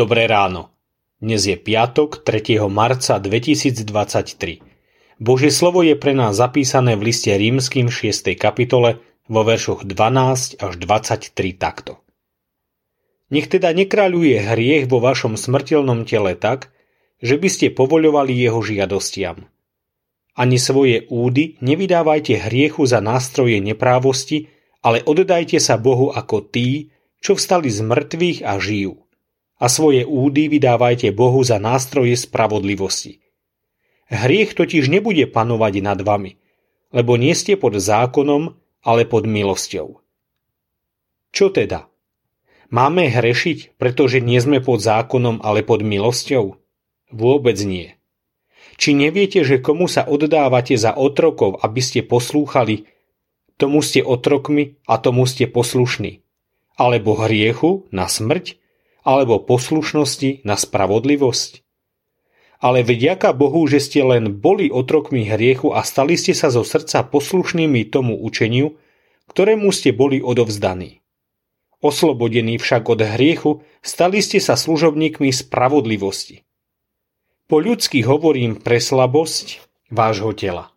Dobré ráno. Dnes je piatok 3. marca 2023. Božie slovo je pre nás zapísané v liste rímským 6. kapitole vo veršoch 12 až 23 takto. Nech teda nekráľuje hriech vo vašom smrteľnom tele tak, že by ste povoľovali jeho žiadostiam. Ani svoje údy nevydávajte hriechu za nástroje neprávosti, ale oddajte sa Bohu ako tí, čo vstali z mŕtvych a žijú. A svoje údy vydávajte Bohu za nástroje spravodlivosti. Hriech totiž nebude panovať nad vami, lebo nie ste pod zákonom, ale pod milosťou. Čo teda? Máme hrešiť, pretože nie sme pod zákonom, ale pod milosťou? Vôbec nie. Či neviete, že komu sa oddávate za otrokov, aby ste poslúchali, tomu ste otrokmi a tomu ste poslušní alebo hriechu na smrť, alebo poslušnosti na spravodlivosť? Ale vďaka Bohu, že ste len boli otrokmi hriechu a stali ste sa zo srdca poslušnými tomu učeniu, ktorému ste boli odovzdaní. Oslobodení však od hriechu, stali ste sa služobníkmi spravodlivosti. Po ľudsky hovorím pre slabosť vášho tela.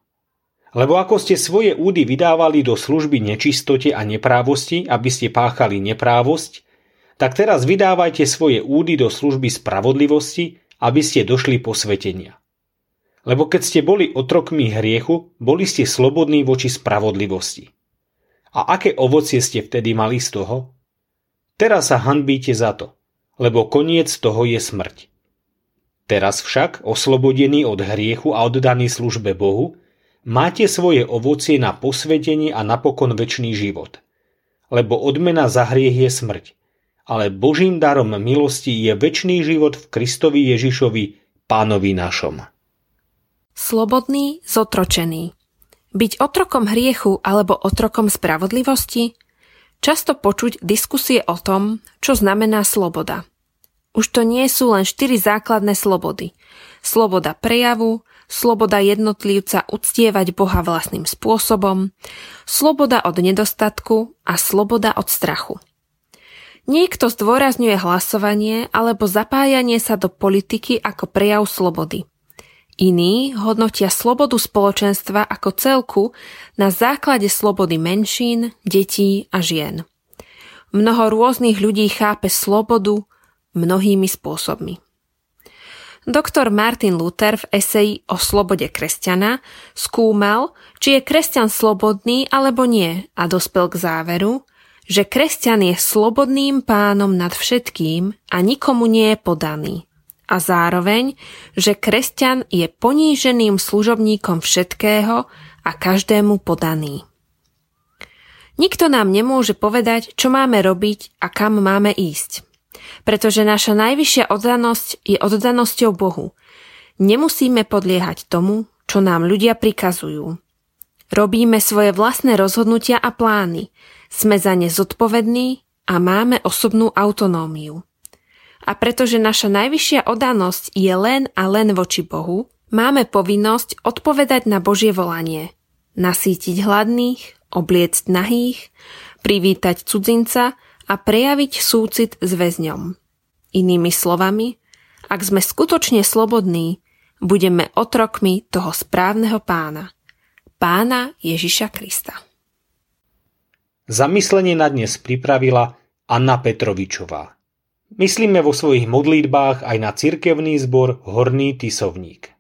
Lebo ako ste svoje údy vydávali do služby nečistote a neprávosti, aby ste páchali neprávosť, tak teraz vydávajte svoje údy do služby spravodlivosti, aby ste došli posvetenia. Lebo keď ste boli otrokmi hriechu, boli ste slobodní voči spravodlivosti. A aké ovocie ste vtedy mali z toho? Teraz sa hanbíte za to, lebo koniec toho je smrť. Teraz však, oslobodený od hriechu a oddaný službe Bohu, máte svoje ovocie na posvetenie a napokon väčší život. Lebo odmena za hriech je smrť, ale Božím darom milosti je väčší život v Kristovi Ježišovi, pánovi našom. Slobodný, zotročený. Byť otrokom hriechu alebo otrokom spravodlivosti? Často počuť diskusie o tom, čo znamená sloboda. Už to nie sú len štyri základné slobody. Sloboda prejavu, sloboda jednotlivca uctievať Boha vlastným spôsobom, sloboda od nedostatku a sloboda od strachu. Niekto zdôrazňuje hlasovanie alebo zapájanie sa do politiky ako prejav slobody. Iní hodnotia slobodu spoločenstva ako celku na základe slobody menšín, detí a žien. Mnoho rôznych ľudí chápe slobodu mnohými spôsobmi. Doktor Martin Luther v eseji o slobode kresťana skúmal, či je kresťan slobodný alebo nie a dospel k záveru, že kresťan je slobodným pánom nad všetkým a nikomu nie je podaný. A zároveň, že kresťan je poníženým služobníkom všetkého a každému podaný. Nikto nám nemôže povedať, čo máme robiť a kam máme ísť pretože naša najvyššia oddanosť je oddanosťou Bohu. Nemusíme podliehať tomu, čo nám ľudia prikazujú. Robíme svoje vlastné rozhodnutia a plány, sme za ne zodpovední a máme osobnú autonómiu. A pretože naša najvyššia oddanosť je len a len voči Bohu, máme povinnosť odpovedať na Božie volanie. Nasítiť hladných, obliecť nahých, privítať cudzinca a prejaviť súcit s väzňom. Inými slovami, ak sme skutočne slobodní, budeme otrokmi toho správneho pána. Pána Ježiša Krista. Zamyslenie na dnes pripravila Anna Petrovičová. Myslíme vo svojich modlitbách aj na cirkevný zbor Horný Tisovník.